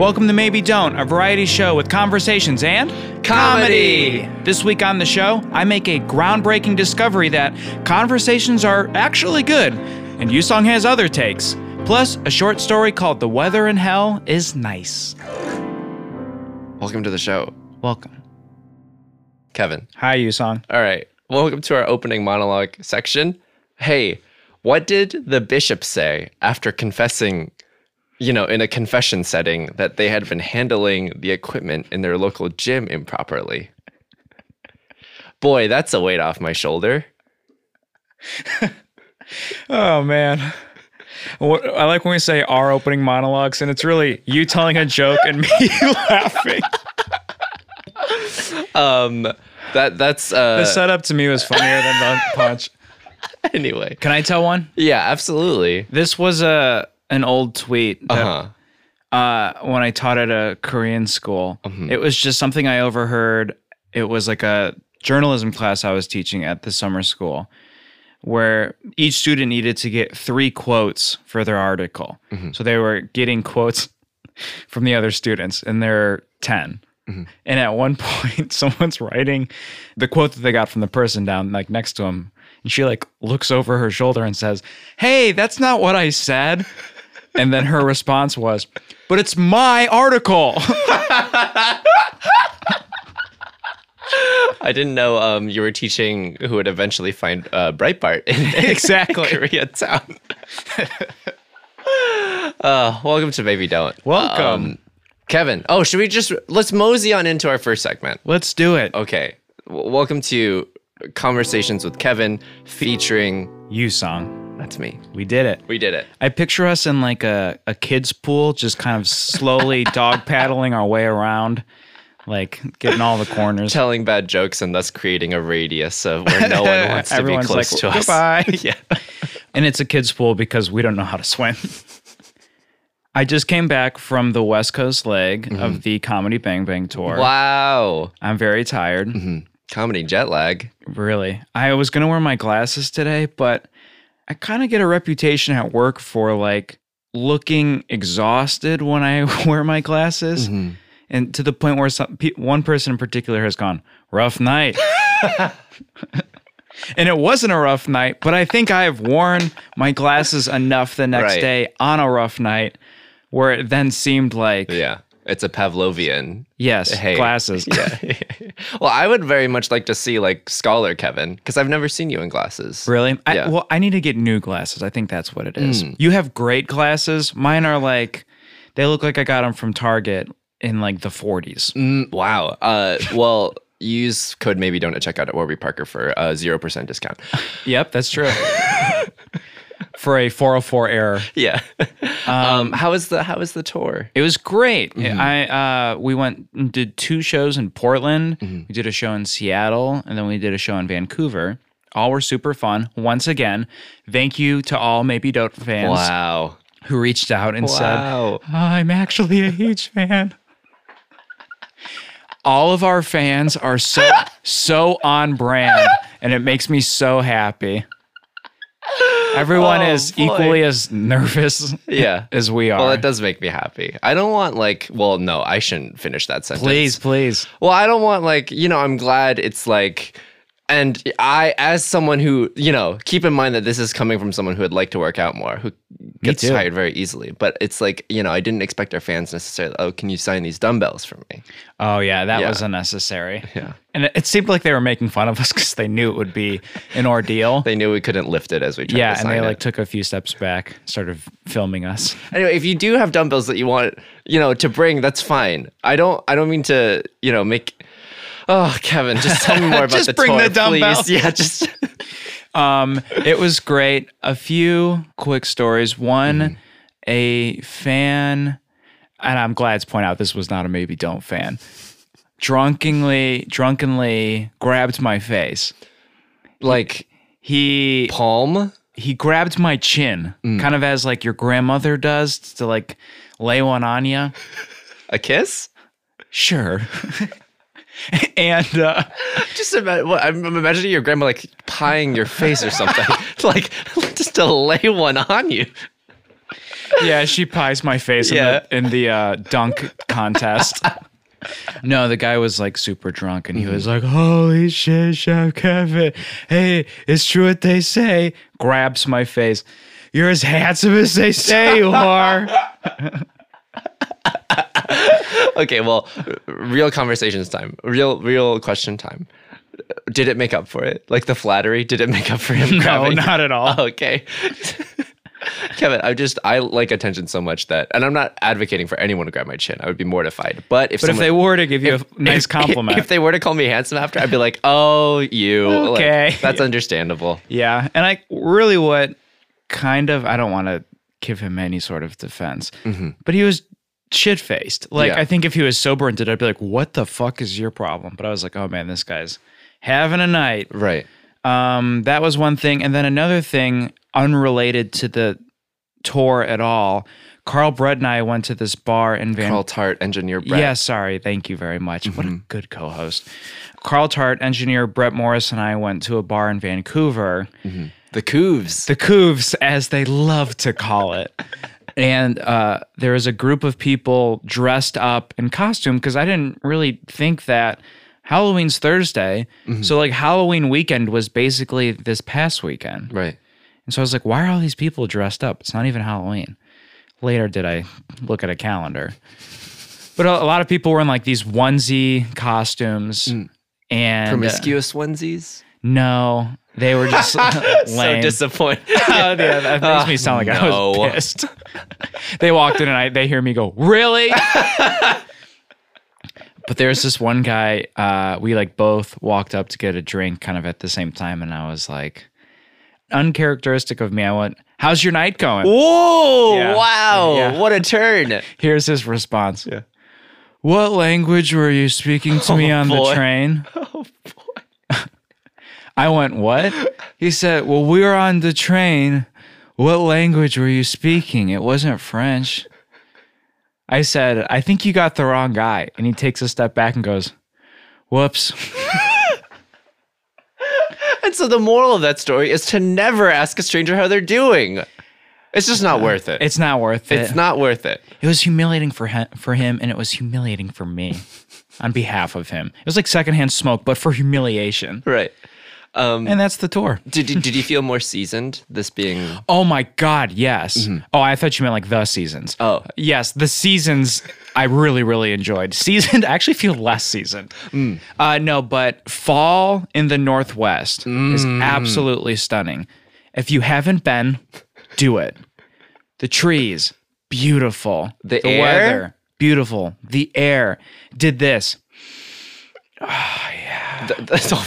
Welcome to Maybe Don't, a variety show with conversations and Comedy. This week on the show, I make a groundbreaking discovery that conversations are actually good, and Yusong has other takes. Plus, a short story called The Weather in Hell is Nice. Welcome to the show, Welcome. Kevin. Hi, Yusong. All right. Welcome to our opening monologue section. Hey, what did the bishop say after confessing, you know, in a confession setting that they had been handling the equipment in their local gym improperly? Boy, that's a weight off my shoulder. Oh, man. What, I like when we say our opening monologues, and it's really you telling a joke and me laughing. Um, that that's The uh. setup to me was funnier than the punch. Anyway, Can I tell one? yeah, absolutely. This was a an old tweet that, Uh huh. uh, when I taught at a Korean school. Mhm. It was just something I overheard. It was like a journalism class I was teaching at the summer school, where each student needed to get three quotes for their article. So they were getting quotes from the other students, and there are 10. And at one point, someone's writing the quote that they got from the person down like next to him. And she like looks over her shoulder and says, Hey, that's not what I said. And then her response was, But it's my article. I didn't know um you were teaching who would eventually find uh, Breitbart in Exactly. Koreatown. uh, welcome to Maybe Don't. Welcome. Um, Kevin. Oh, should we just let's mosey on into our first segment? Let's do it. Okay. W- welcome to Conversations with Kevin featuring Yusong. That's me. We did it. We did it. I picture us in like a, a kid's pool, just kind of slowly dog paddling our way around, like getting all the corners. Telling bad jokes and thus creating a radius of where no one wants to be Everyone's close like, to us. "Goodbye." yeah. and it's a kid's pool because we don't know how to swim. I just came back from the West Coast leg of mm-hmm. the Comedy Bang Bang tour. Wow. I'm very tired. Mm-hmm. Comedy jet lag. Really. I was going to wear my glasses today, but I kind of get a reputation at work for like looking exhausted when I wear my glasses. Mm-hmm. And to the point where some, one person in particular has gone, rough night. and it wasn't a rough night, but I think I have worn my glasses enough the next Right. day on a rough night where it then seemed like, Yeah. It's a Pavlovian. yes, Hey. glasses. Yeah. well, I would very much like to see like Scholar Kevin because I've never seen you in glasses. Really? I, Yeah. well, I need to get new glasses. I think that's what it is. Mm. You have great glasses. Mine are like, they look like I got them from Target in like the 40s. Mm, wow. Uh, well, use code maybe don't at checkout at Warby Parker for a zero percent discount. Yep, that's true. For a 404 error. Yeah. um, how was the How was the tour? It was great. Mm-hmm. I uh, we went and did two shows in Portland. Mm-hmm. We did a show in Seattle, and then we did a show in Vancouver. All were super fun. Once again, thank you to all Maybe Don't fans Wow. who reached out and said, Wow. I'm actually a huge fan. All of our fans are so so on brand, and it makes me so happy. Everyone Oh, is boy. equally as nervous Yeah. as we are. Well, it does make me happy. I don't want like, well, no, I shouldn't finish that sentence. please, please. Well, I don't want like, you know, I'm glad it's like and I as someone who, you know, keep in mind that this is coming from someone who would like to work out more, who gets tired very easily. But it's like, you know, I didn't expect our fans necessarily, oh, can you sign these dumbbells for me? Oh yeah, that Yeah. was unnecessary. Yeah. And it, it seemed like they were making fun of us because they knew it would be an ordeal. They knew we couldn't lift it as we tried yeah, and they sign like took a few steps back, started filming us. Anyway, if you do have dumbbells that you want, you know, to bring, that's fine. I don't I don't mean to, you know, make Oh, Kevin, just tell me more about this. Just the bring the dumbbell. please. Yeah, just Um, it was great. A few quick stories. One, Mm-hmm. a fan, and I'm glad to point out this was not a maybe don't fan. Drunkenly, drunkenly grabbed my face. like He palm. he grabbed my chin, Mm. kind of as like your grandmother does to like lay one on you. A kiss? Sure. and uh, Just ima- well, I'm I'm imagining your grandma like pieing your face or something, like just to lay one on you. yeah, she pies my face Yeah. in the, in the uh, dunk contest. no, the guy was like super drunk and he was like, Holy shit, Chef Kevin. Hey, it's true what they say. Grabs my face. You're as handsome as they say you are. Okay, well, real conversations time. Real real question time. Did it make up for it? Like the flattery, did it make up for him No, grabbing? not at all. Okay. Kevin, I just I like attention so much that and I'm not advocating for anyone to grab my chin. I would be mortified. But if But if they were to give you a nice compliment. If they were to call me handsome after, I'd be like, "Oh, you." Like, Okay. that's understandable. Yeah. And I really what kind of I don't want to give him any sort of defense. Mm-hmm. But he was shit faced. Like Yeah. I think if he was sober and did I'd be like, What the fuck is your problem? But I was like, Oh man, this guy's having a night. Right. Um, that was one thing. And then another thing unrelated to the tour at all. Carl Brett and I went to this bar in Van Carl Tart, engineer Brett. yeah, sorry. Thank you very much. What a good co host. Carl Tart, engineer Brett Morris, and I went to a bar in Vancouver, The Cooves. the Couves, as they love to call it. And uh, there was a group of people dressed up in costume because I didn't really think that Halloween's Thursday. So, like, Halloween weekend was basically this past weekend. right. And so I was like, why are all these people dressed up? It's not even Halloween. Later, did I look at a calendar? But a, a lot of people were in like these onesie costumes. And uh, Promiscuous onesies. no, they were just So disappointed. Oh, yeah, that makes me sound like I was pissed. they walked in and I, they hear me go, really? but there's this one guy, uh, we like both walked up to get a drink kind of at the same time. And I was like, uncharacteristic of me, I went, how's your night going? Whoa! Yeah. Wow! Yeah. What a turn! Here's his response. Yeah. What language were you speaking to me on boy. the train? Oh boy. I went, What? He said, Well, we were on the train. What language were you speaking? It wasn't French. I said, I think you got the wrong guy. And he takes a step back and goes, Whoops. And so the moral of that story is to never ask a stranger how they're doing. It's just not worth it. It's not worth it. It's not worth it. It was humiliating for him, for him, and it was humiliating for me on behalf of him. It was like secondhand smoke, but for humiliation. Right. Um, And that's the tour. did you, did you feel more seasoned? This being Oh my God, yes. Oh, I thought you meant like the seasons. Oh. Yes, the seasons I really, really enjoyed. Seasoned, I actually feel less seasoned. Uh, no, but fall in the Northwest is absolutely stunning. If you haven't been, do it. The trees, beautiful. The air? beautiful. The air. Did this. th- that's all.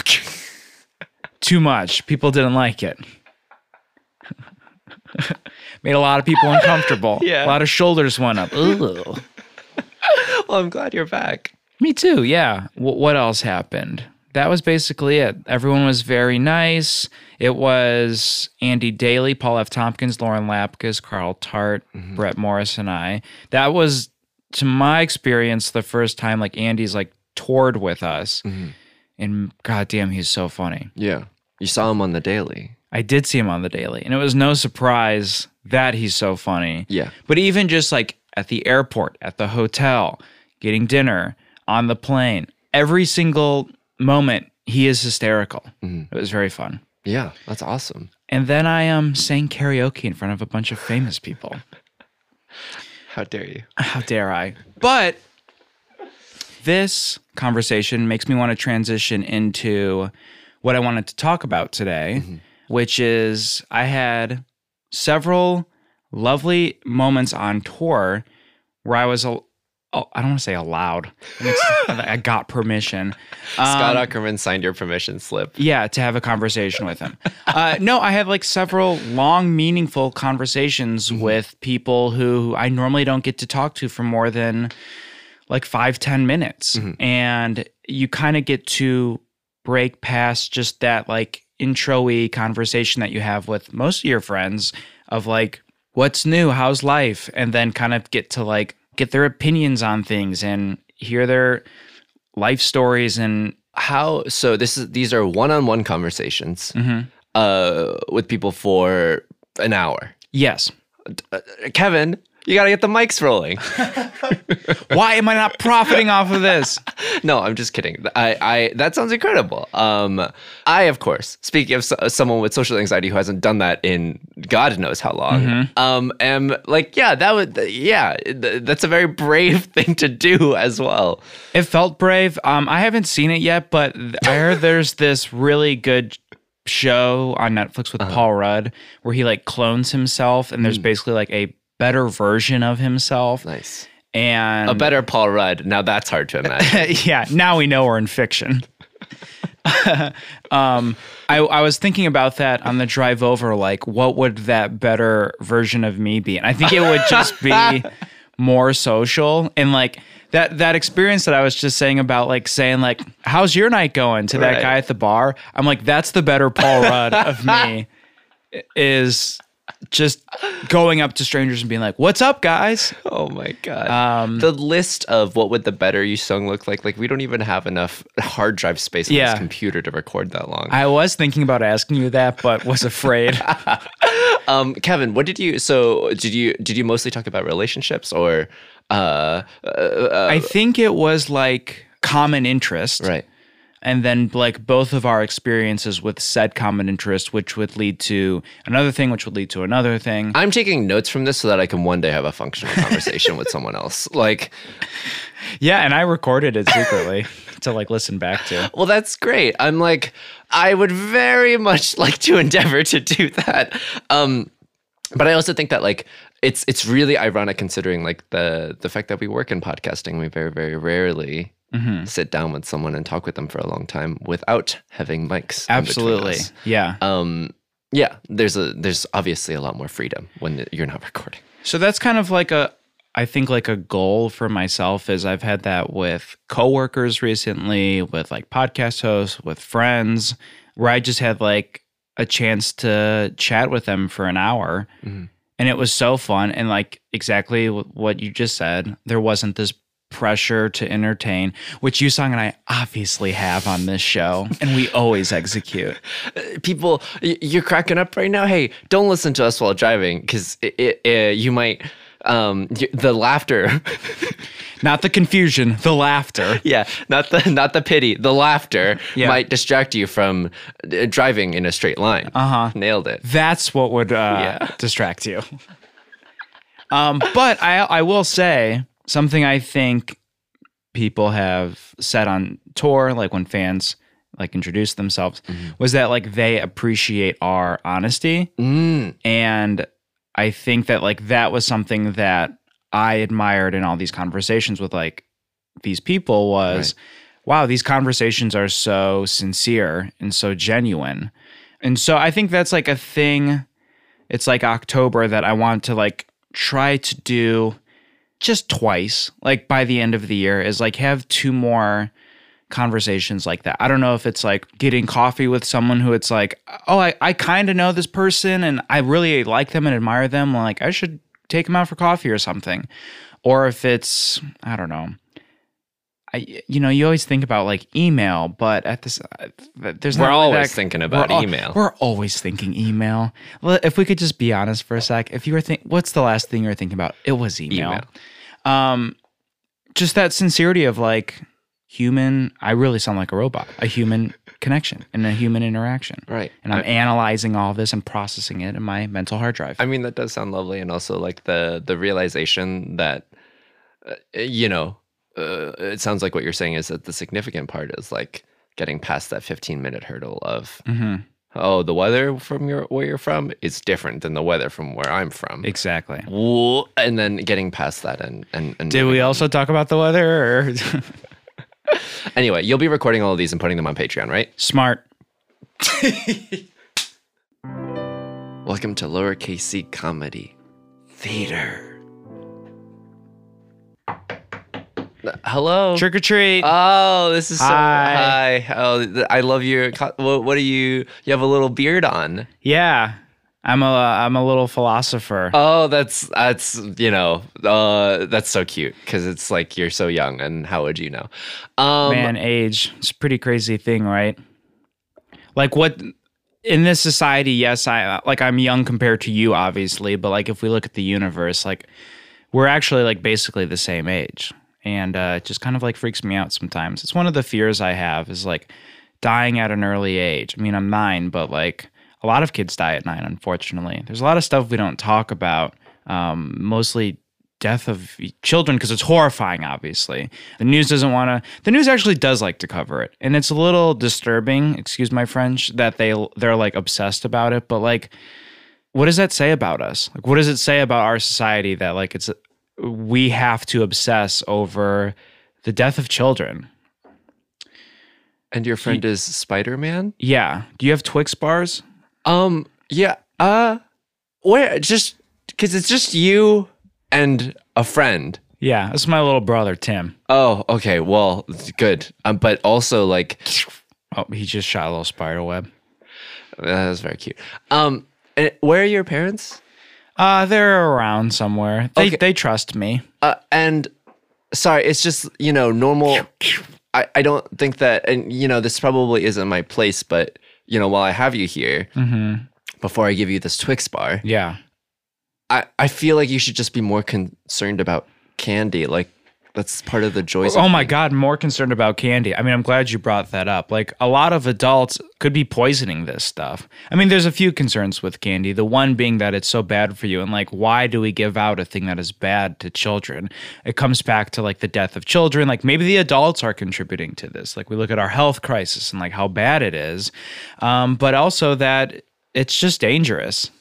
Too much. People didn't like it. Made a lot of people uncomfortable. Yeah. A lot of shoulders went up. Ooh. well, I'm glad you're back. Me too. Yeah. W- what else happened? That was basically it. Everyone was very nice. It was Andy Daly, Paul F. Tompkins, Lauren Lapkus, Carl Tart, mm-hmm. Brett Morris, and I. That was, to my experience, the first time like Andy's like toured with us. Mm-hmm. And goddamn, he's so funny. Yeah. You saw him on the daily. I did see him on the daily, and it was no surprise that he's so funny. Yeah. But even just like at the airport, at the hotel, getting dinner, on the plane, every single moment, he is hysterical. It was very fun. Yeah. That's awesome. And then I um sang karaoke in front of a bunch of famous people. How dare you? How dare I? But this conversation makes me want to transition into what I wanted to talk about today, which is I had several lovely moments on tour where I was, al- oh, I don't want to say allowed. I got permission. Scott Um, Ackerman signed your permission slip. yeah, to have a conversation with him. Uh, no, I had like several long, meaningful conversations with people who I normally don't get to talk to for more than like five, ten minutes. And you kind of get to break past just that like intro y conversation that you have with most of your friends of like, what's new? How's life? And then kind of get to like get their opinions on things and hear their life stories and How? So this is these are one-on-one conversations Mm-hmm. uh, with people for an hour. yes. uh, Kevin, you got to get the mics rolling. Why am I not profiting off of this? no, I'm just kidding. I, I that sounds incredible. Um, I of course, speaking of so, someone with social anxiety who hasn't done that in God knows how long, um, am like, yeah, that would, yeah, th- that's a very brave thing to do as well. It felt brave. Um, I haven't seen it yet, but I heard there's this really good show on Netflix with Paul Rudd where he like clones himself, and there's basically like a better version of himself. Nice. And A better Paul Rudd. Now that's hard to imagine. yeah, now we know we're in fiction. um, I, I was thinking about that on the drive over. Like, what would that better version of me be? And I think it would just be more social and like that that experience that I was just saying about like saying like, "How's your night going?" to that Right. guy at the bar. I'm like, that's the better Paul Rudd of me. Is just going up to strangers and being like, "What's up, guys?" Oh my god. Um, the list of what would the better Yusong look like? Like we don't even have enough hard drive space on Yeah. this computer to record that long. I was thinking about asking you that, but was afraid. um, Kevin, what did you? So did you did you mostly talk about relationships or? Uh, uh, uh, I think it was like common interest. right. And then like both of our experiences with said common interest, which would lead to another thing, which would lead to another thing. I'm taking notes from this so that I can one day have a functional conversation with someone else. Like, Yeah, and I recorded it secretly to like listen back to. well, that's great. I'm like, I would very much like to endeavor to do that. Um, but I also think that like it's it's really ironic considering like the the fact that we work in podcasting, we very very rarely Mm-hmm. sit down with someone and talk with them for a long time without having mics. Absolutely. Yeah. Um, yeah, there's a there's obviously a lot more freedom when you're not recording. So that's kind of like a I think like a goal for myself is I've had that with coworkers recently, with like podcast hosts, with friends, where I just had like a chance to chat with them for an hour. Mhm. And it was so fun. And like exactly what you just said, there wasn't this pressure to entertain, which Yusong and I obviously have on this show, and we always execute. people you're cracking up right now hey don't listen to us while driving because uh, you might um the laughter Not the confusion, the laughter. yeah not the not the pity the laughter Yeah. might distract you from uh, driving in a straight line Uh-huh. nailed it That's what would uh, Yeah. distract you. Um, but I I will say something I think people have said on tour, like when fans like introduce themselves, was that like they appreciate our honesty, mm, and I think that like that was something that I admired in all these conversations with like these people was wow, these conversations are so sincere and so genuine. And so I think that's like a thing. It's like October that I want to like try to do just twice, like by the end of the year, is like have two more conversations like that. I don't know if it's like getting coffee with someone who it's like, oh, I, I kind of know this person and I really like them and admire them. Like, I should take them out for coffee or something. Or if it's, I don't know. I, you know, you always think about like email, but at this, uh, there's We're always that- thinking about we're al- email. We're always thinking email. Well, if we could just be honest for a sec, if you were think, what's the last thing you were thinking about? It was email. Email. Um, just that sincerity of like human. I really sound like a robot. A human connection and a human interaction. right And I'm I- analyzing all this and processing it in my mental hard drive. I mean, that does sound lovely, and also like the the realization that uh, you know, uh, it sounds like what you're saying is that the significant part is like getting past that 15 minute hurdle of hmm oh, the weather from your where you're from is different than the weather from where I'm from, Exactly. Whoa, and then getting past that and and, and Did we on. also talk about the weather? Or anyway, you'll be recording all of these and putting them on Patreon, right? Smart. Welcome to lowercase c comedy theater. Hello. Trick or treat. Oh, this is so Hi. hi. Oh, I love your. What, what are you? You have a little beard on. yeah. I'm a I'm a little philosopher. Oh, that's that's you know, uh, that's so cute because it's like you're so young, and how would you know? Um, Man, age. It's a pretty crazy thing, right? Like what in this society, yes, I like I'm young compared to you, obviously, but like if we look at the universe, like we're actually like basically the same age, and uh, it just kind of like freaks me out sometimes. It's one of the fears I have is like dying at an early age. I mean, I'm nine, but like a lot of kids die at nine, unfortunately. There's a lot of stuff we don't talk about, um, mostly death of children because it's horrifying obviously the news doesn't want to the news actually does like to cover it and it's a little disturbing excuse my french that they they're like obsessed about it but like what does that say about us like what does it say about our society that like it's we have to obsess over the death of children And your friend is Spider Man? yeah do you have twix bars Um, yeah. Uh, where? Just because it's just you and a friend. yeah it's my little brother tim Oh, okay. Well, good. Um, but also like oh he just shot a little spider web that was very cute. Um, and where are your parents? Uh they're around somewhere they Okay. they trust me Uh, and sorry, it's just you know normal. I I don't think that, and you know this probably isn't my place, but you know while I have you here, mm-hmm. before I give you this Twix bar, yeah I I feel like you should just be more concerned about candy. Like that's part of the joys. Oh of my God, more concerned about candy. I mean, I'm glad you brought that up. Like, a lot of adults could be poisoning this stuff. I mean, there's a few concerns with candy. The one being that it's so bad for you. And, like, why do we give out a thing that is bad to children? It comes back to, like, the death of children. Like, maybe the adults are contributing to this. Like, we look at our health crisis and, like, how bad it is. Um, but also that it's just dangerous.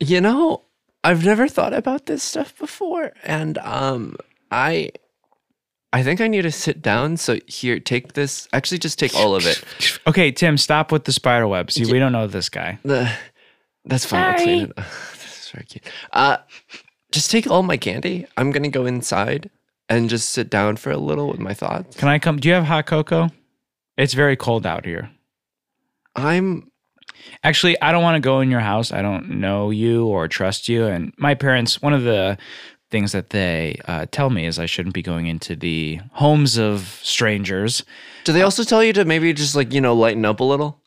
You know, I've never thought about this stuff before, and um, I. I think I need to sit down. So here, take this. Actually, just take all of it. Okay, Tim, stop with the spider web. See, we don't know this guy. The, that's fine. I'll clean it. this is very cute. Uh, just take all my candy. I'm gonna go inside and just sit down for a little with my thoughts. Can I come? Do you have hot cocoa? It's very cold out here. I'm Actually, I don't want to go in your house. I don't know you or trust you. And my parents, one of the things that they uh, tell me is I shouldn't be going into the homes of strangers. Do they also tell you to maybe just like, you know, lighten up a little?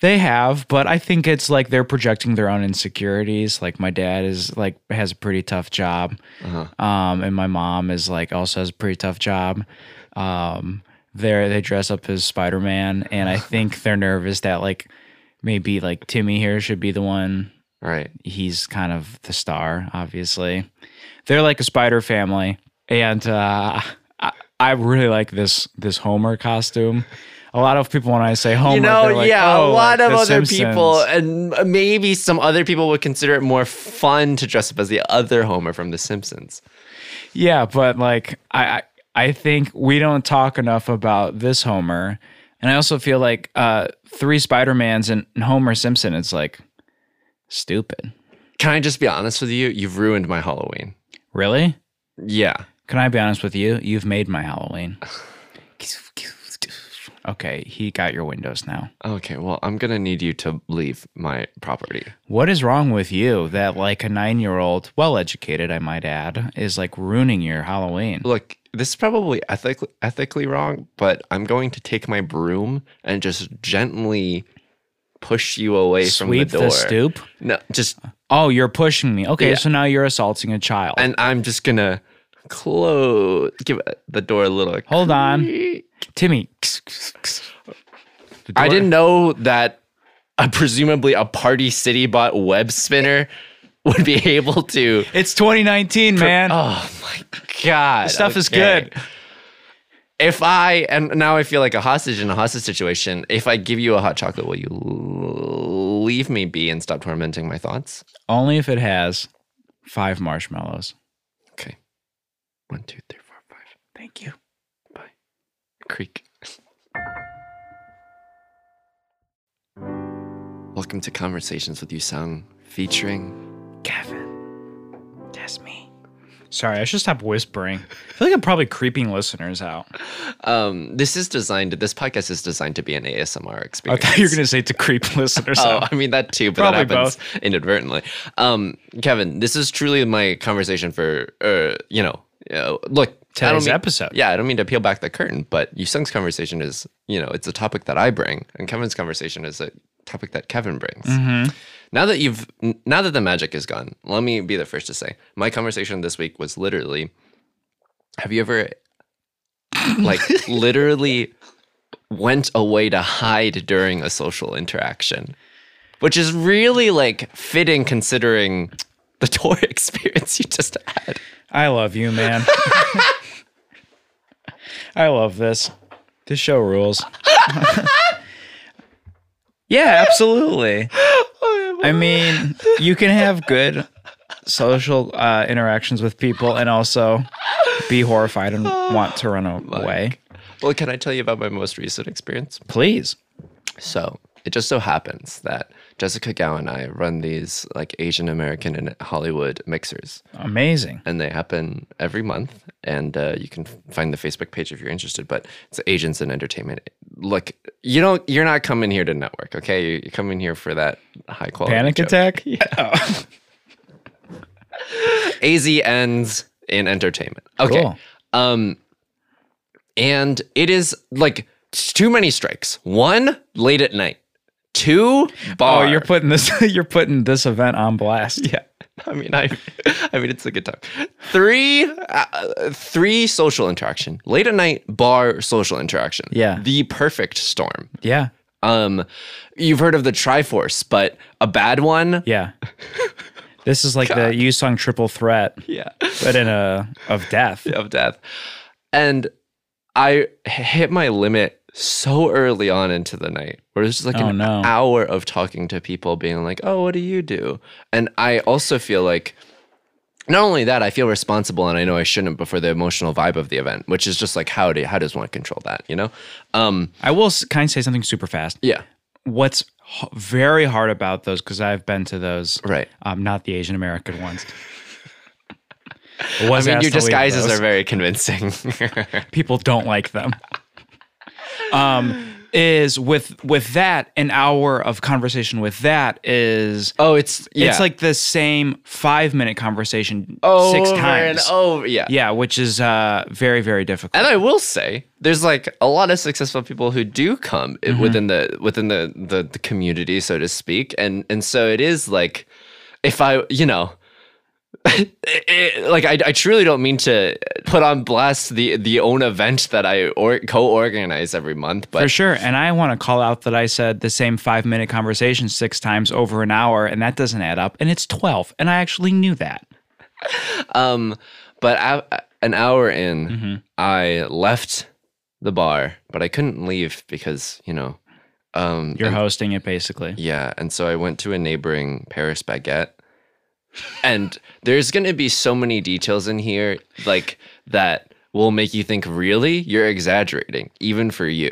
They have, but I think it's like they're projecting their own insecurities. Like my dad is like has a pretty tough job, Uh-huh. um, and my mom is like also has a pretty tough job. Um, they they dress up as Spider Man, and I think they're nervous that like maybe like Timmy here should be the one Right. he's kind of the star, obviously. They're like a spider family, and uh, I, I really like this this Homer costume. A lot of people, when I say Homer, you know, like, yeah, "Oh, a lot like of other Simpsons." people, and maybe some other people would consider it more fun to dress up as the other Homer from The Simpsons. Yeah, but like I, I I think we don't talk enough about this Homer, and I also feel like uh, three Spider Mans and Homer Simpson. It's like stupid. Can I just be honest with you? You've ruined my Halloween. Really? Yeah. Can I be honest with you? You've made my Halloween. Okay, he got your windows now. Okay, well, I'm gonna need you to leave my property. What is wrong with you that like a nine year old, well educated, I might add, is like ruining your Halloween? Look, this is probably ethically ethically wrong, but I'm going to take my broom and just gently push you away Sweep from the door. The stoop? No, just Oh, you're pushing me. Okay, Yeah. so now you're assaulting a child. and I'm just gonna close, give the door a little. Hold on. Timmy. I didn't know that a presumably a Party City bot web spinner would be able to. It's 2019, man. Oh my god! Stuff is good. If I and now I feel like a hostage in a hostage situation. If I give you a hot chocolate, will you leave me be and stop tormenting my thoughts? Only if it has five marshmallows. Okay. One, two, three, four, five. Thank you. Bye. Creek. Welcome to Conversations with Yusong, featuring Kevin. That's me. Sorry, I should stop whispering. I feel like I'm probably creeping listeners out. Um, this is designed. This podcast is designed to be an ASMR I experience. thought you were going to say to creep listeners Oh, out. I mean that too, but Probably that happens inadvertently. Um, Kevin, this is truly my conversation for, uh, you know, uh, look. I Today's mean- episode. Yeah, I don't mean to peel back the curtain, but Yusong's conversation is, you know, it's a topic that I bring, and Kevin's conversation is a topic that Kevin brings. Mm-hmm. Now that you've now that the magic is gone, let me be the first to say my conversation this week was literally have you ever like literally went away to hide during a social interaction? Which is really like fitting considering the tour experience you just had. I love you, man. I love this. This show rules. Yeah, absolutely. I mean, you can have good social uh, interactions with people and also be horrified and want to run away. Well, can I tell you about my most recent experience? Please. So it just so happens that Jessica Gao and I run these like Asian American and Hollywood mixers, Amazing. and they happen every month. And uh, you can find the Facebook page if you're interested. But it's Asians in Entertainment. Look, you don't. You're not coming here to network, okay? You're coming here for that high quality Panic joke. attack? Yeah. AZ ends in entertainment. Okay. Cool. Um, and it is like too many strikes. One late at night. Two bar. Oh, you're putting this you're putting this event on blast. yeah. I mean, I, I mean, it's a good time. Three, uh, three social interaction. Late at night bar social interaction. Yeah. The perfect storm. Yeah. Um, you've heard of the Triforce, but a bad one. Yeah. This is like the Yusong triple threat, Yeah. but in a of death. of death. And I hit my limit so early on into the night where it's just like Oh, an no. hour of talking to people being like, oh, what do you do? And I also feel like not only that, I feel responsible and I know I shouldn't, but for the emotional vibe of the event, which is just like how do how does one control that, you know? Um, I will kind of say something super fast. yeah. What's h- very hard about those because I've been to those, Right. Um, not the Asian American ones. I mean, your disguises are very convincing. people don't like them. Um, is with with that an hour of conversation with that is oh, it's yeah. it's like the same five minute conversation over six times. over. Yeah. Yeah, which is uh, very very difficult. And I will say, there's like a lot of successful people who do come Mm-hmm. within the within the, the the community, so to speak, and and so it is like, if I, you know, it- like I, I truly don't mean to put on blast the the own event that I or, co-organize every month, but For sure. And I want to call out that I said the same five minute conversation six times over an hour, and that doesn't add up. And it's 12. And I actually knew that. um, but a- an hour in, Mm-hmm. I left the bar, but I couldn't leave because you know, um, You're hosting it basically. Yeah, and so I went to a neighboring Paris baguette. And there's going to be so many details in here like that will make you think really you're exaggerating even for you.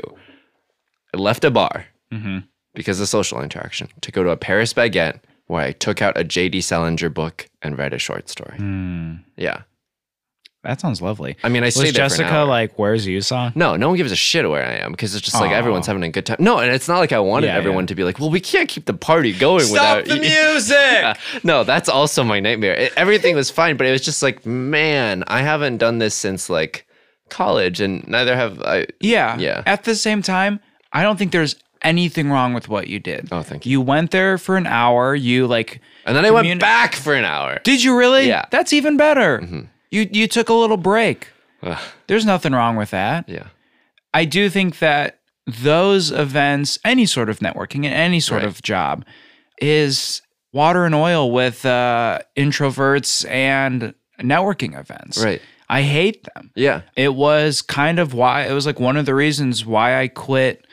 I left a bar Mm-hmm. because of social interaction to go to a Paris baguette where I took out a JD Salinger book and read a short story. Yeah. That sounds lovely. I mean, I Was stayed there for Jessica like, where's Yusong? No, no one gives a shit where I am because it's just like Aw. everyone's having a good time. No, and it's not like I wanted Yeah, everyone yeah. to be like, well, we can't keep the party going without the music. Yeah. No, that's also my nightmare. It- everything was fine, but it was just like, man, I haven't done this since like college, and neither have I. Yeah. Yeah. At the same time, I don't think there's anything wrong with what you did. Oh, thank You You went there for an hour. You like, And then I went Communi- back for an hour. did you really? Yeah. Mm-hmm. That's even better. You you took a little break. Ugh, There's nothing wrong with that. yeah, I do think that those events, any sort of networking and any sort Right. of job, is water and oil with uh, introverts and networking events. right. I hate them. Yeah, It was kind of why it was like one of the reasons why I quit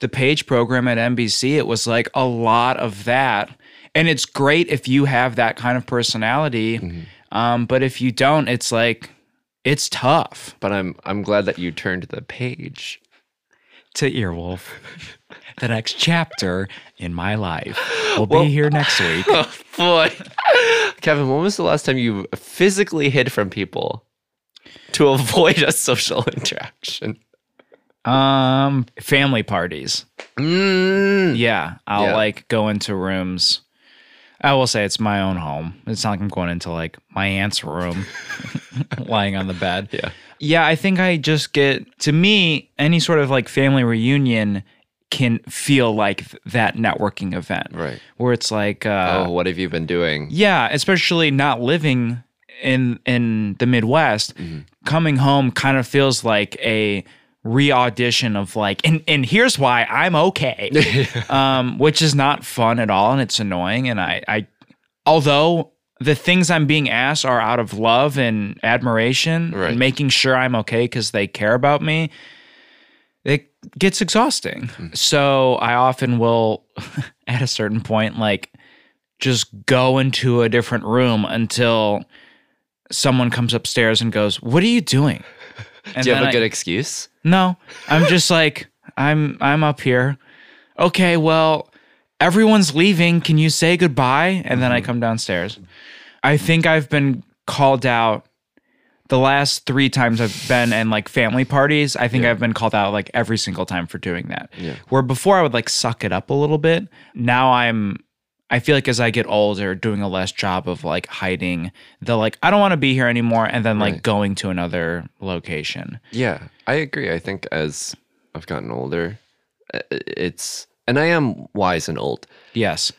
the page program at NBC. It was like a lot of that. And it's great if you have that kind of personality. Mm-hmm. Um, but if you don't, it's like, it's tough but I'm I'm glad that you turned the page. to Earwolf. the next chapter in my life will be here next week. Oh boy, Kevin, when was the last time you physically hid from people to avoid a social interaction? Um, family parties. Mm. Yeah, I'll Yeah. like go into rooms. I will say it's my own home. It's not like I'm going into like my aunt's room, lying on the bed. Yeah. Yeah, I think I just get to me any sort of like family reunion can feel like th- that networking event. Right. Where it's like, uh, oh, what have you been doing? yeah, especially not living in in the Midwest, coming home kind of feels like a re-audition of like and and here's why I'm okay. um which is not fun at all and it's annoying and I I although the things I'm being asked are out of love and admiration Right. and making sure I'm okay cuz they care about me it gets exhausting. So I often will at a certain point like just go into a different room until someone comes upstairs and goes, "What are you doing?" And Do you have a good excuse? No, I'm just like I'm I'm up here. Okay, well, everyone's leaving. Can you say goodbye? And then I mm-hmm. come downstairs. I think I've been called out the last three times I've been in like family parties. I think I've been called out like every single time for doing that. Yeah. Where before I would like suck it up a little bit. Now I'm I feel like as I get older, doing a less job of like hiding the like I don't want to be here anymore, and then like Right. going to another location. Yeah, I agree. I think as I've gotten older, it's and I am wise and old. Yes.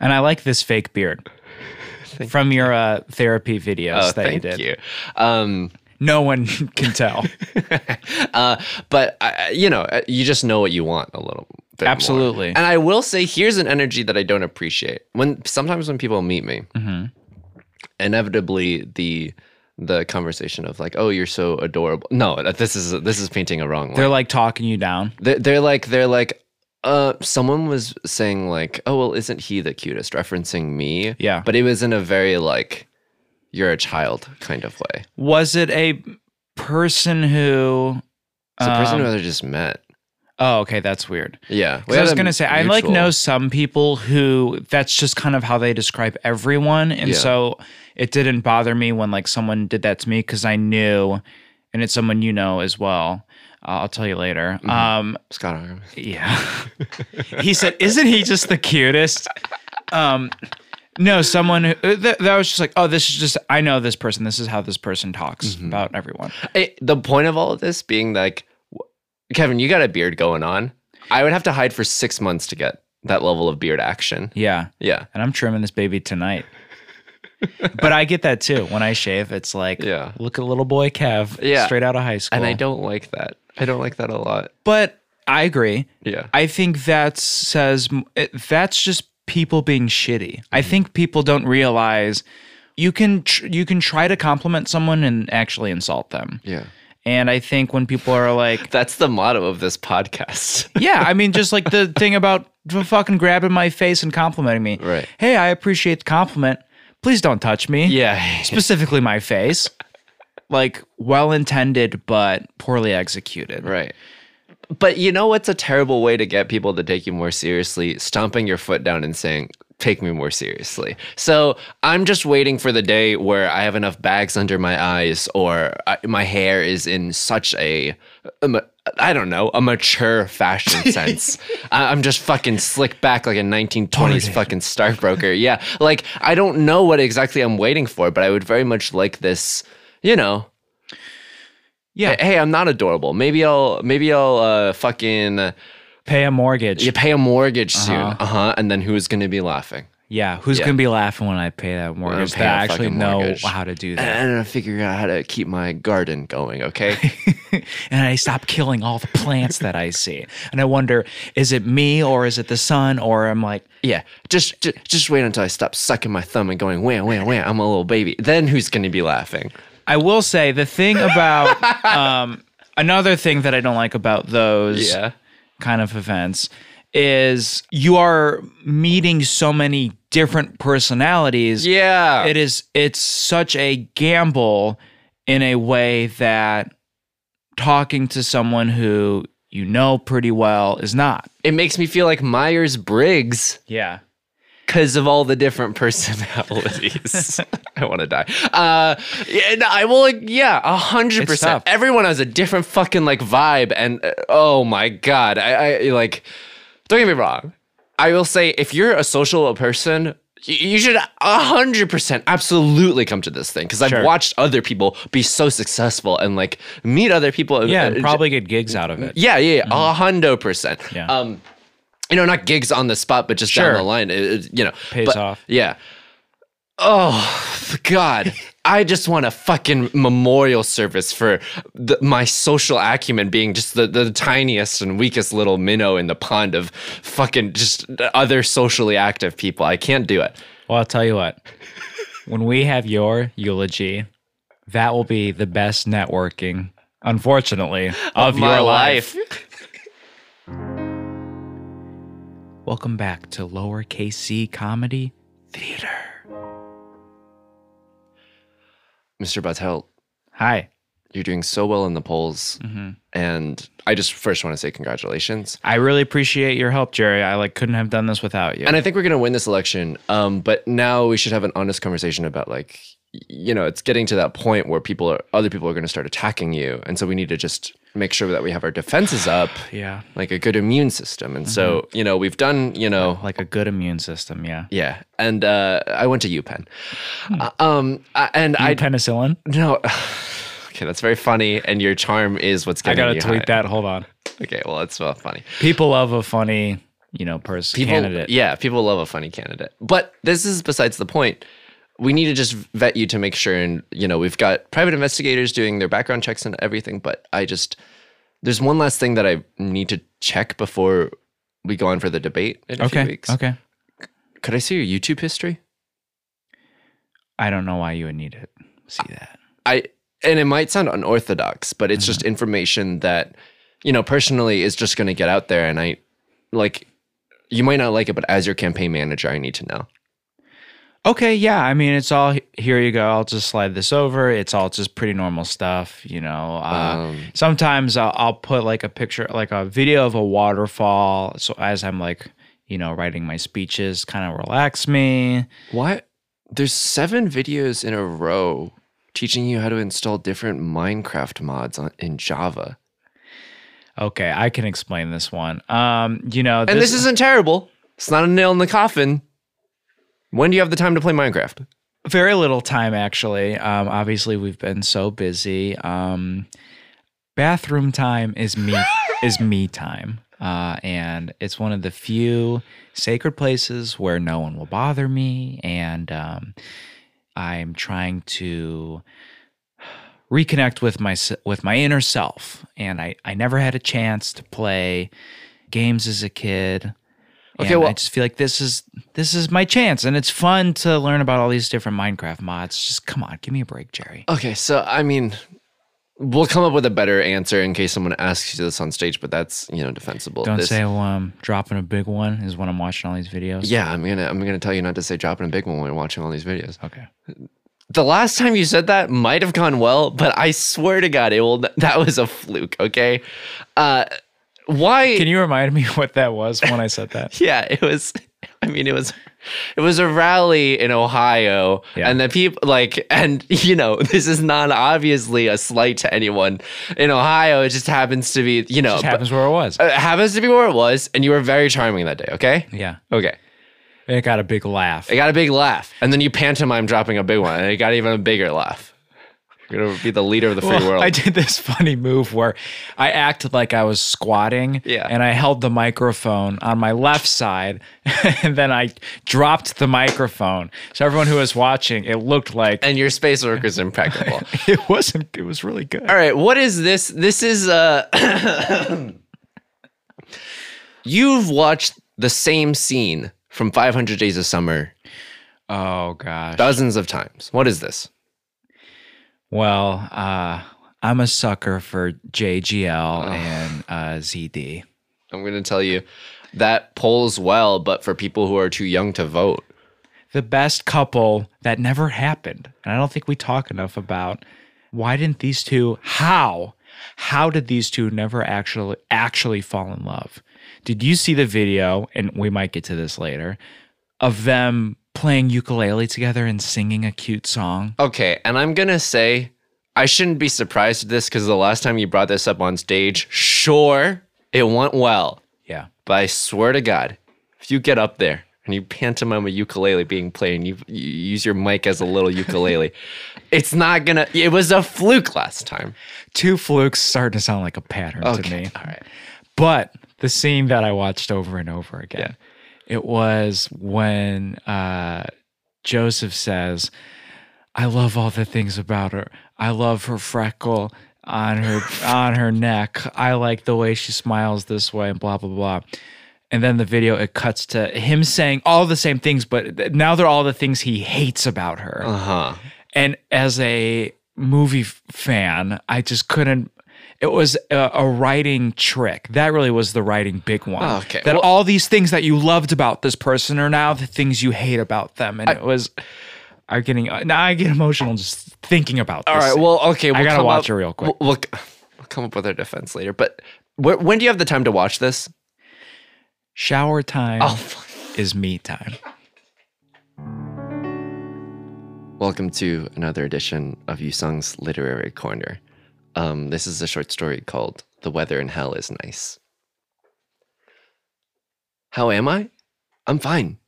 And I like this fake beard from your uh, therapy videos Oh, that you thank did. you. Um, No one can tell. uh, but I, you know, uh, you just know what you want a little bit. more. Absolutely. And I will say, here's an energy that I don't appreciate. When sometimes when people meet me, Mm-hmm. inevitably the the conversation of like, "Oh, you're so adorable." No, this is this is painting a wrong. They're like talking you down. They're, they're like they're like. Uh, someone was saying like, "Oh well, isn't he the cutest?" Referencing me. Yeah. but it was in a very like, "You're a child" kind of way. Was it a person who? It's a person um, who I just met. Oh, okay, that's weird. Yeah, I was gonna say I like know some people who that's just kind of how they describe everyone, and Yeah. so it didn't bother me when like someone did that to me because I knew, and it's someone you know as well. Uh, I'll tell you later. Mm-hmm. Um, Scott. Yeah. he said, "Isn't he just the cutest?" Um, no, someone who uh, that, was just like, "Oh, this is just I know this person. This is how this person talks Mm-hmm. about everyone." Eh, the point of all of this being like, Kevin, you got a beard going on. I would have to hide for six months to get that level of beard action. Yeah, Yeah. and I'm trimming this baby tonight. but I get that too. When I shave, it's like, Yeah. look at little boy Kev, Yeah. straight out of high school. And I don't like that. I don't like that a lot. But I agree. Yeah. I think that says it, that's just people being shitty. I Mm-hmm. think people don't realize you can tr- you can try to compliment someone and actually insult them. Yeah. And I think when people are like, That's the motto of this podcast. yeah, I mean, just like the thing about fucking grabbing my face and complimenting me. Right. Hey, I appreciate the compliment. Please don't touch me. yeah. Specifically my face. Like well intended, but poorly executed. Right. But you know what's a terrible way to get people to take you more seriously? Stomping your foot down and saying, take me more seriously. So I'm just waiting for the day where I have enough bags under my eyes or I, my hair is in such a, a I don't know, a mature fashion sense. I'm just fucking slick back like a 1920s fucking stockbroker. Yeah. Like, I don't know what exactly I'm waiting for, but I would very much like this, you know, Yeah. hey, I'm not adorable. Maybe I'll maybe I'll uh fucking Pay a mortgage. you pay a mortgage soon. Uh-huh. And then who's gonna be laughing? Yeah, who's Yeah. gonna be laughing when I pay that mortgage? pay That a actually fucking know mortgage. how to do that, And gonna figure out how to keep my garden going, okay? and I stop killing all the plants that I see. And I wonder, is it me or is it the sun? Or I'm like, yeah. Just, just just wait until I stop sucking my thumb and going, wham, wham, wham, I'm a little baby. Then who's gonna be laughing? I will say the thing about um, another thing that I don't like about those Yeah. Kind of events is you are meeting so many different personalities. Yeah. it is it's such a gamble in a way that talking to someone who you know pretty well is not. it makes me feel like Myers Briggs Yeah. Because of all the different personalities. I want to die. Uh, no, I will. like, Yeah, a hundred percent. Everyone has a different fucking like vibe, and uh, oh my god, I, I like. Don't get me wrong. I will say, if you're a social person, you should a hundred percent absolutely come to this thing because I've Sure. watched other people be so successful and like meet other people. Yeah, uh, and probably get gigs out of it. yeah, yeah, yeah, a hundred percent. Yeah. Um, you know, not gigs on the spot, but just Sure. down the line. It, it- you know, Pays but- off. Yeah. Oh God! I just want a fucking memorial service for the, my social acumen being just the, the tiniest and weakest little minnow in the pond of fucking just other socially active people. I can't do it. Well, I'll tell you what. when we have your eulogy, that will be the best networking, unfortunately, of, your my life. life. Welcome back to Lowercase C Comedy Theater. Mr. Battelle, Hi. you're doing so well in the polls, and I just first want to say congratulations. I really appreciate your help, Jerry. I like couldn't have done this without you. And I think we're gonna win this election. Um, but now we should have an honest conversation about like, you know, it's getting to that point where people are, other people are gonna start attacking you, and so we need to just make sure that we have our defenses up, yeah. like a good immune system. And so, you know, we've done, you know, Like a good immune system, yeah. yeah. And uh, I went to UPenn, Uh, um, uh, and I I penicillin. no. Okay, that's very funny, and your charm is what's I getting gotta you tweet high. that. Hold on. Okay, well, that's well funny. People love a funny, you know, person candidate. Yeah, people love a funny candidate. But this is besides the point. We need to just vet you to make sure, and you know, we've got private investigators doing their background checks and everything. But I just, there's one last thing that I need to check before we go on for the debate in a few Okay. weeks. Okay. Could I see your YouTube history? I don't know why you would need to see that. I and it might sound unorthodox, but it's Mm-hmm. just information that you know personally is just going to get out there, and I like. You might not like it, but as your campaign manager, I need to know. Okay, yeah. I mean, it's all here. You go. I'll just slide this over. It's all just pretty normal stuff, you know. Uh, Um, sometimes I'll, I'll put like a picture, like a video of a waterfall. So as I'm like, you know, writing my speeches, kind of relax me. What? There's seven videos in a row teaching you how to install different Minecraft mods on, in Java. Okay, I can explain this one. Um, you know, And this isn't terrible. It's not a nail in the coffin. When do you have the time to play Minecraft? very little time actually. Um, obviously, we've been so busy. Um, bathroom time is me is me time, uh, and it's one of the few sacred places where no one will bother me, and um, I'm trying to reconnect with my with my inner self. And I I never had a chance to play games as a kid. Okay, And well- I just feel like this is this is my chance, and it's fun to learn about all these different Minecraft mods. Just come on, give me a break, Jerry. Okay, so I mean, we'll come up with a better answer in case someone asks you this on stage, but that's you know defensible. Don't This- say well, um, dropping a big one is when I'm watching all these videos. Yeah, I'm gonna I'm gonna tell you not to say dropping a big one when you're watching all these videos. Okay. The last time you said that might have gone well, but I swear to God, it will. That was a fluke. Okay, uh, why? Can you remind me what that was when I said that? yeah, it was. I mean, it was. It was a rally in Ohio, Yeah. and the people like, and you know, this is not obviously a slight to anyone in Ohio. It just happens to be, you know, Just happens where it was. it happens to be where it was, and you were very charming that day. Okay, yeah. okay. It got a big laugh. it got a big laugh, and then you pantomime dropping a big one, and it got even a bigger laugh. You're gonna be the leader of the free Well, world. I did this funny move where I acted like I was squatting Yeah. and I held the microphone on my left side and then I dropped the microphone. So everyone who was watching, it looked like and your space work is impeccable. it wasn't it was really good. All right, what is this? This is uh You've watched the same scene from 500 Days of Summer Oh gosh. dozens of times. What is this? Well, uh I'm a sucker for JGL and uh, ZD. I'm going to tell you that polls well, but for people who are too young to vote. the best couple that never happened. And I don't think we talk enough about why didn't these two how how did these two never actually actually fall in love? Did you see the video and we might get to this later of them playing ukulele together and singing a cute song? Okay, and I'm to say I shouldn't be surprised at this because the last time you brought this up on stage, sure, it went well. Yeah. But I swear to God, if you get up there and you pantomime a ukulele being played and you, you use your mic as a little ukulele, it's not gonna. It was a fluke last time. Two flukes starting to sound like a pattern to Okay, me. all right. But the scene that I watched over and over again, it was when uh, Joseph says, "I love all the things about her. I love her freckle on her on her neck. I like the way she smiles this way, and blah blah blah." And then the video it cuts to him saying all the same things, but now they're all the things he hates about her. Uh huh. And as a movie fan, I just couldn't. It was a, a writing trick. That really was the writing big one. Oh, okay. That Well- all these things that you loved about this person are now the things you hate about them, and it was. I'm getting now. I get emotional just thinking about. This All right. Well, okay. We'll gotta watch up- it real quick. We'll, we'll, we'll come up with our defense later. But wh- when do you have the time to watch this? shower time Oh, is me time. Welcome to another edition of Yusong's Literary Corner. Um, this is a short story called The Weather in Hell is Nice. How am I? I'm fine.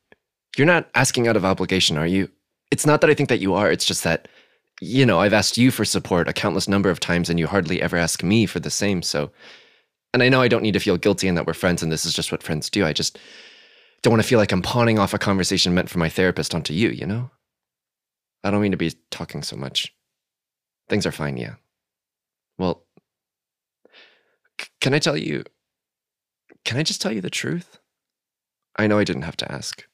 You're not asking out of obligation, are you? It's not that I think that you are, it's just that, you know, I've asked you for support a countless number of times and you hardly ever ask me for the same, so. And I know I don't need to feel guilty and that we're friends and this is just what friends do. I just don't want to feel like I'm pawning off a conversation meant for my therapist onto you, you know? I don't mean to be talking so much. Things are fine, yeah. Can I tell you? Can I just tell you the truth? I know I didn't have to ask.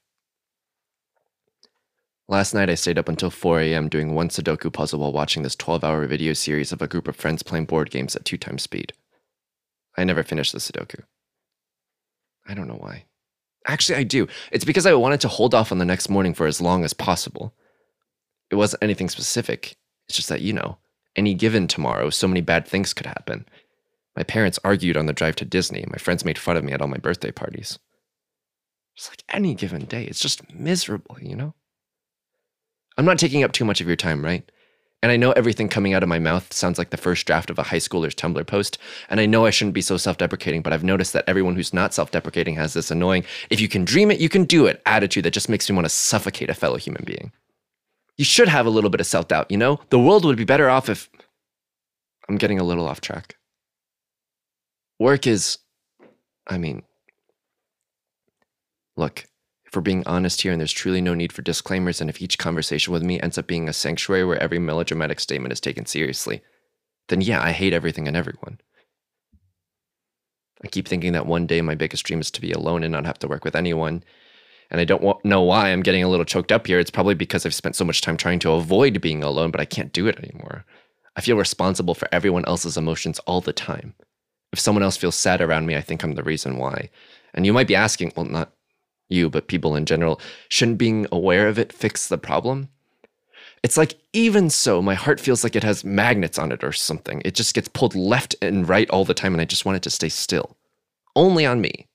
Last night I stayed up until 4 a.m. doing one Sudoku puzzle while watching this 12 hour video series of a group of friends playing board games at two times speed. I never finished the Sudoku. I don't know why. Actually, I do. It's because I wanted to hold off on the next morning for as long as possible. It wasn't anything specific. It's just that, you know, any given tomorrow, so many bad things could happen. My parents argued on the drive to Disney. My friends made fun of me at all my birthday parties. It's like any given day. It's just miserable, you know? I'm not taking up too much of your time, right? And I know everything coming out of my mouth sounds like the first draft of a high schooler's Tumblr post. And I know I shouldn't be so self deprecating, but I've noticed that everyone who's not self deprecating has this annoying, if you can dream it, you can do it attitude that just makes me want to suffocate a fellow human being. You should have a little bit of self doubt, you know? The world would be better off if. I'm getting a little off track. Work is. I mean. Look, if we're being honest here and there's truly no need for disclaimers, and if each conversation with me ends up being a sanctuary where every melodramatic statement is taken seriously, then yeah, I hate everything and everyone. I keep thinking that one day my biggest dream is to be alone and not have to work with anyone. And I don't wa- know why I'm getting a little choked up here. It's probably because I've spent so much time trying to avoid being alone, but I can't do it anymore. I feel responsible for everyone else's emotions all the time. If someone else feels sad around me, I think I'm the reason why. And you might be asking, well, not you, but people in general, shouldn't being aware of it fix the problem? It's like, even so, my heart feels like it has magnets on it or something. It just gets pulled left and right all the time, and I just want it to stay still. Only on me.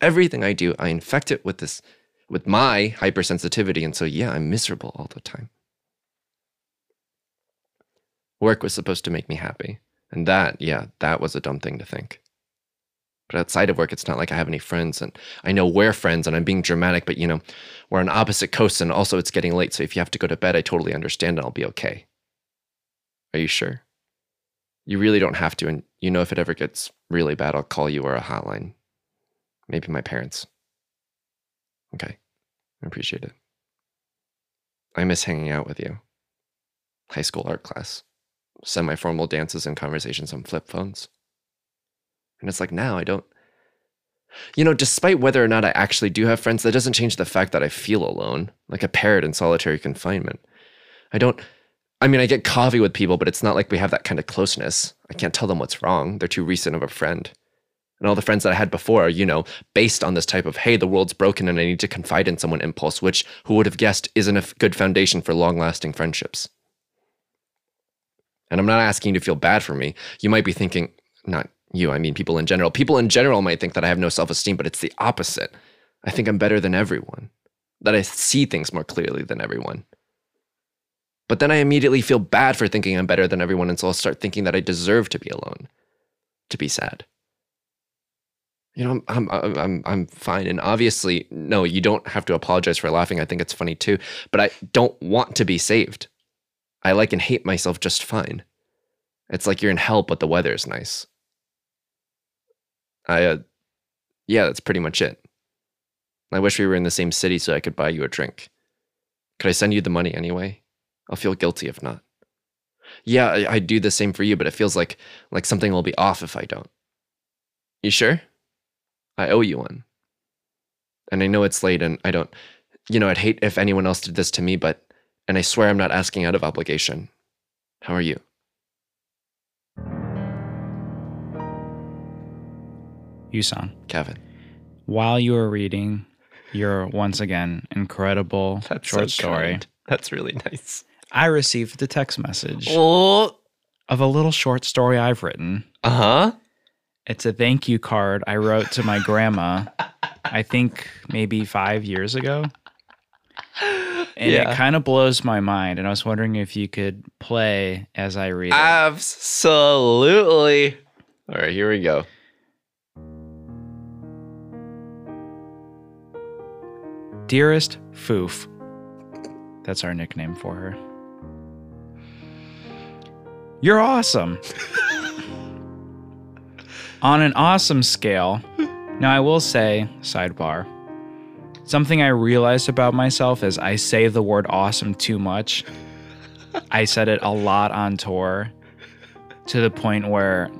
Everything I do, I infect it with this, with my hypersensitivity, and so yeah, I'm miserable all the time. Work was supposed to make me happy, and that, yeah, that was a dumb thing to think. But outside of work, it's not like I have any friends, and I know we're friends, and I'm being dramatic, but you know, we're on opposite coasts, and also it's getting late, so if you have to go to bed, I totally understand, and I'll be okay. Are you sure? You really don't have to, and you know, if it ever gets really bad, I'll call you or a hotline. Maybe my parents. Okay, I appreciate it. I miss hanging out with you. High school art class, semi formal dances and conversations on flip phones. And it's like now I don't. You know, despite whether or not I actually do have friends, that doesn't change the fact that I feel alone, like a parrot in solitary confinement. I don't. I mean, I get coffee with people, but it's not like we have that kind of closeness. I can't tell them what's wrong. They're too recent of a friend. And all the friends that I had before are, you know, based on this type of, hey, the world's broken and I need to confide in someone impulse, which who would have guessed isn't a good foundation for long lasting friendships. And I'm not asking you to feel bad for me. You might be thinking, not you, I mean people in general. People in general might think that I have no self esteem, but it's the opposite. I think I'm better than everyone, that I see things more clearly than everyone. But then I immediately feel bad for thinking I'm better than everyone, and so I'll start thinking that I deserve to be alone, to be sad. You know, I'm, I'm, I'm, I'm fine. And obviously, no, you don't have to apologize for laughing. I think it's funny too. But I don't want to be saved. I like and hate myself just fine. It's like you're in hell, but the weather is nice. I, uh, yeah, that's pretty much it. I wish we were in the same city so I could buy you a drink. Could I send you the money anyway? I'll feel guilty if not. Yeah, I, I'd do the same for you, but it feels like like something will be off if I don't. You sure? I owe you one. And I know it's late and I don't you know, I'd hate if anyone else did this to me, but and I swear I'm not asking out of obligation. How are you? Yusong, Kevin. while you were reading your once again incredible short story, That's really nice. I received a text message Oh. of a little short story I've written. Uh-huh. It's a thank you card I wrote to my grandma, I think maybe five years ago. And Yeah. it kind of blows my mind. And I was wondering if you could play as I read it. Absolutely. All right, here we go. Dearest Foof. That's our nickname for her. You're awesome. On an awesome scale, now I will say, sidebar, something I realized about myself is I say the word awesome too much. I said it a lot on tour to the point where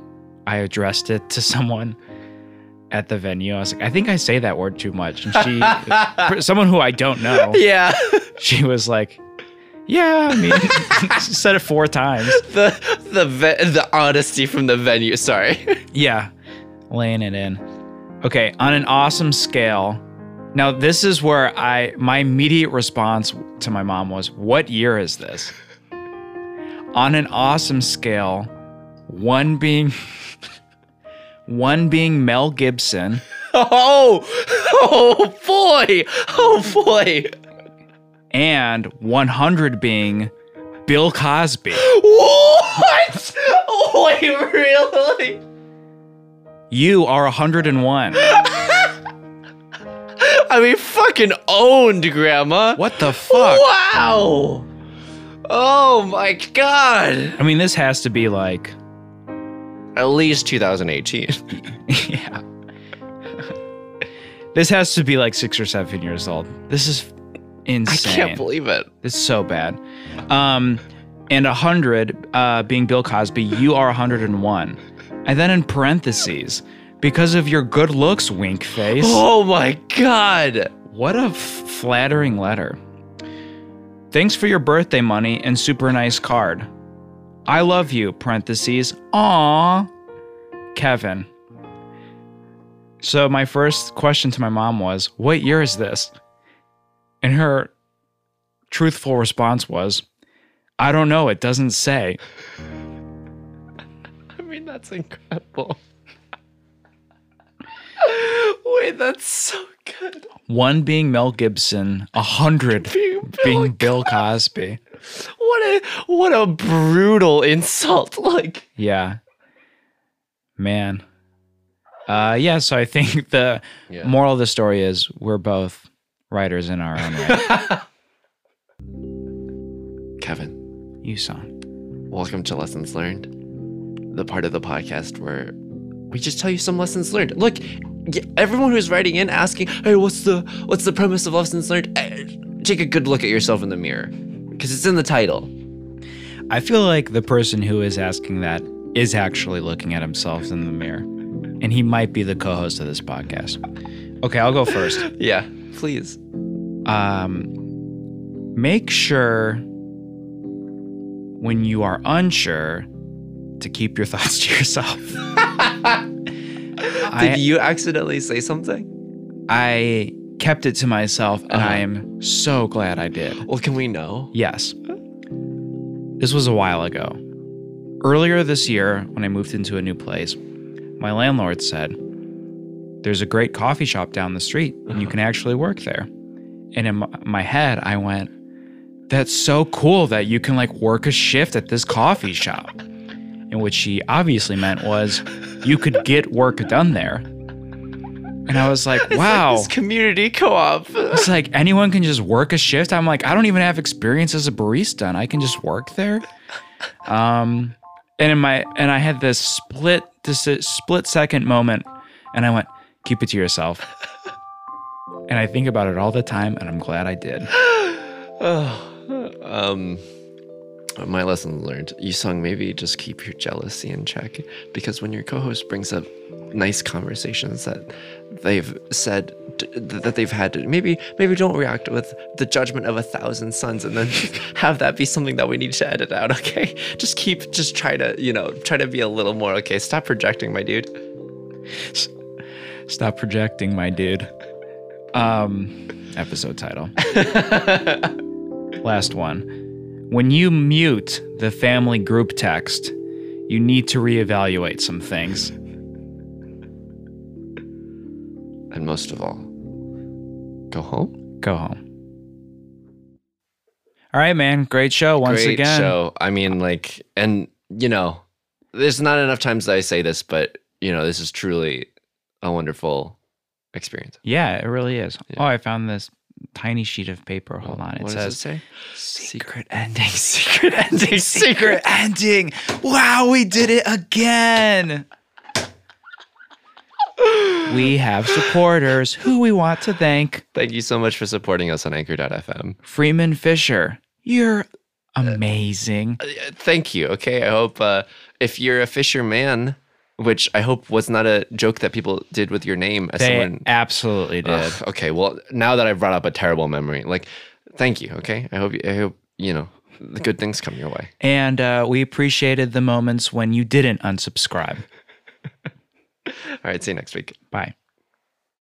I addressed it to someone at the venue. I was like, I think I say that word too much. And she, someone who I don't know, Yeah. she was like, Yeah, I mean, said it four times. the the ve- the honesty from the venue. Sorry. Yeah, laying it in. Okay, on an awesome scale. Now, this is where I my immediate response to my mom was, "What year is this?" On an awesome scale, one being one being Mel Gibson, Oh, oh boy, oh boy. and 100 being Bill Cosby. What? Wait, really? You are 101. I mean, fucking owned, Grandma. What the fuck? Wow. Oh my god. I mean, this has to be like At least 2018. yeah. this has to be like six or seven years old. This is insane. I can't believe it. It's so bad. Um, and a hundred uh, being Bill Cosby, you are 101. And then in parentheses, because of your good looks, wink face. Oh my god. What a flattering letter. Thanks for your birthday money and super nice card. I love you, parentheses. Aw. Kevin. So my first question to my mom was, What year is this? And her truthful response was, I don't know, it doesn't say. I mean, that's incredible. Wait, that's so good. One being Mel Gibson, a hundred Being Bill being Bill Cosby. What a what a brutal insult. Like Yeah. Man. Uh yeah, so I think the Yeah. moral of the story is we're both writers in our own right. Kevin, Yusong. welcome to Lessons Learned, the part of the podcast where we just tell you some lessons learned. Look, y- everyone who's writing in asking, "Hey, what's the what's the premise of lessons learned?" Eh, Take a good look at yourself in the mirror because it's in the title. I feel like the person who is asking that is actually looking at himself in the mirror. And he might be the co-host of this podcast. Okay, I'll go first. Yeah, please. um, make sure when you are unsure to keep your thoughts to yourself. Did you accidentally say something? I kept it to myself, and Uh-huh. I am so glad I did. Well, can we know? Yes. This was a while ago. Earlier this year, when I moved into a new place, my landlord said, There's a great coffee shop down the street, and you can actually work there. And in my, my head, I went, That's so cool that you can like work a shift at this coffee shop. And what she obviously meant was, You could get work done there. And I was like, wow. This community co-op. It's like anyone can just work a shift. I'm like, I don't even have experience as a barista, and I can just work there. Um, and in my and I had this split this split second moment, and I went, keep it to yourself. And I think about it all the time, and I'm glad I did. um, my lesson learned. Yusong maybe just keep your jealousy in check. Because when your co-host brings up nice conversations that they've said that they've had maybe maybe don't react with the judgment of a thousand suns and then have that be something that we need to edit out okay? Just keep just try to you know try to be a little more okay stop projecting my dude. Stop projecting my dude. Um episode title. Last one when you mute the family group text you need to reevaluate some things and most of all, go home. Go home. All right, man. Great show once Great again. show. I mean, like, and you know, there's not enough times that I say this, but you know, this is truly a wonderful experience. Yeah, it really is. Yeah. Oh, I found this tiny sheet of paper. Hold on. It what says it say? Secret ending. Secret ending. Secret ending. Wow, we did it again we have supporters who we want to thank. Thank you so much for supporting us on Anchor.fm. Freeman Fisher, you're amazing. Uh, thank you. Okay. I hope uh, if you're a fisherman, which I hope was not a joke that people did with your name. As they someone, absolutely did. Ugh, okay. Well, now that I've brought up a terrible memory, like, thank you. Okay. I hope, I hope, you know, the good things come your way. And uh, we appreciated the moments when you didn't unsubscribe. All right. See you next week. Bye.